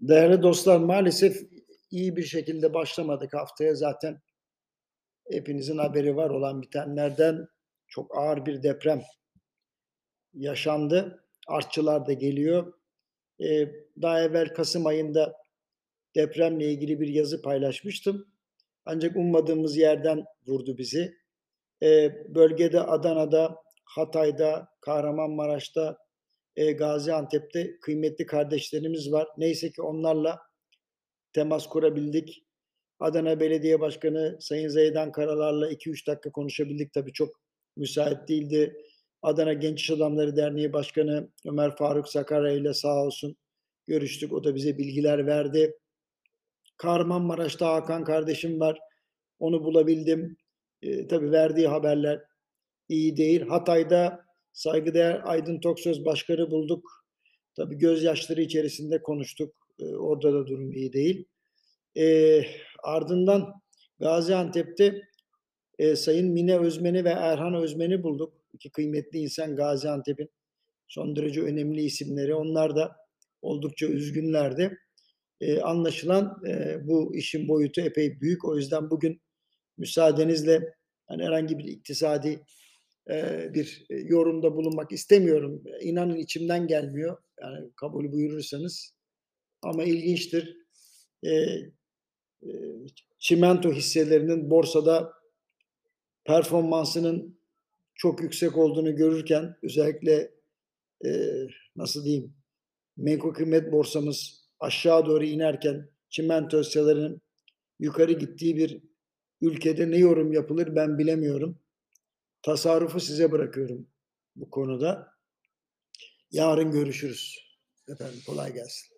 Değerli dostlar, maalesef iyi bir şekilde başlamadık haftaya. Zaten hepinizin haberi var olan bitenlerden. Çok ağır bir deprem yaşandı. Artçılar da geliyor. Eee, daha evvel kasım ayında depremle ilgili bir yazı paylaşmıştım. Ancak ummadığımız yerden vurdu bizi. Eee, bölgede Adana'da, Hatay'da, Kahramanmaraş'ta, eee, Gaziantep'te kıymetli kardeşlerimiz var. Neyse ki onlarla temas kurabildik. Adana Belediye Başkanı Sayın Zeydan Karalar'la 2-3 dakika konuşabildik. Tabii çok müsait değildi. Adana Genç İş Adamları Derneği Başkanı Ömer Faruk Sakarya ile sağ olsun görüştük. O da bize bilgiler verdi. Kahramanmaraş'ta Hakan kardeşim var. Onu bulabildim. Eee, tabii verdiği haberler iyi değil. Hatay'da saygıdeğer Aydın Toksöz Başkanı bulduk. Tabii gözyaşları içerisinde konuştuk. Eee, orada da durum iyi değil. Eee, ardından Gaziantep'te, eee, Sayın Mine Özmen'i ve Erhan Özmen'i bulduk. 2 kıymetli insan Gaziantep'in son derece önemli isimleri. Onlar da oldukça üzgünlerdi. Eee, anlaşılan, eee, bu işin boyutu epey büyük. O yüzden bugün müsaadenizle, hani, herhangi bir iktisadi, bir, yorumda bulunmak istemiyorum. İnanın içimden gelmiyor. Yani kabul buyurursanız. Ama ilginçtir. Çimento hisselerinin borsada performansının çok yüksek olduğunu görürken özellikle, nasıl diyeyim, menkul kıymet borsamız aşağı doğru inerken çimento hisselerinin yukarı gittiği bir ülkede ne yorum yapılır ben bilemiyorum. Tasarrufu size bırakıyorum bu konuda. Yarın görüşürüz. Efendim kolay gelsin.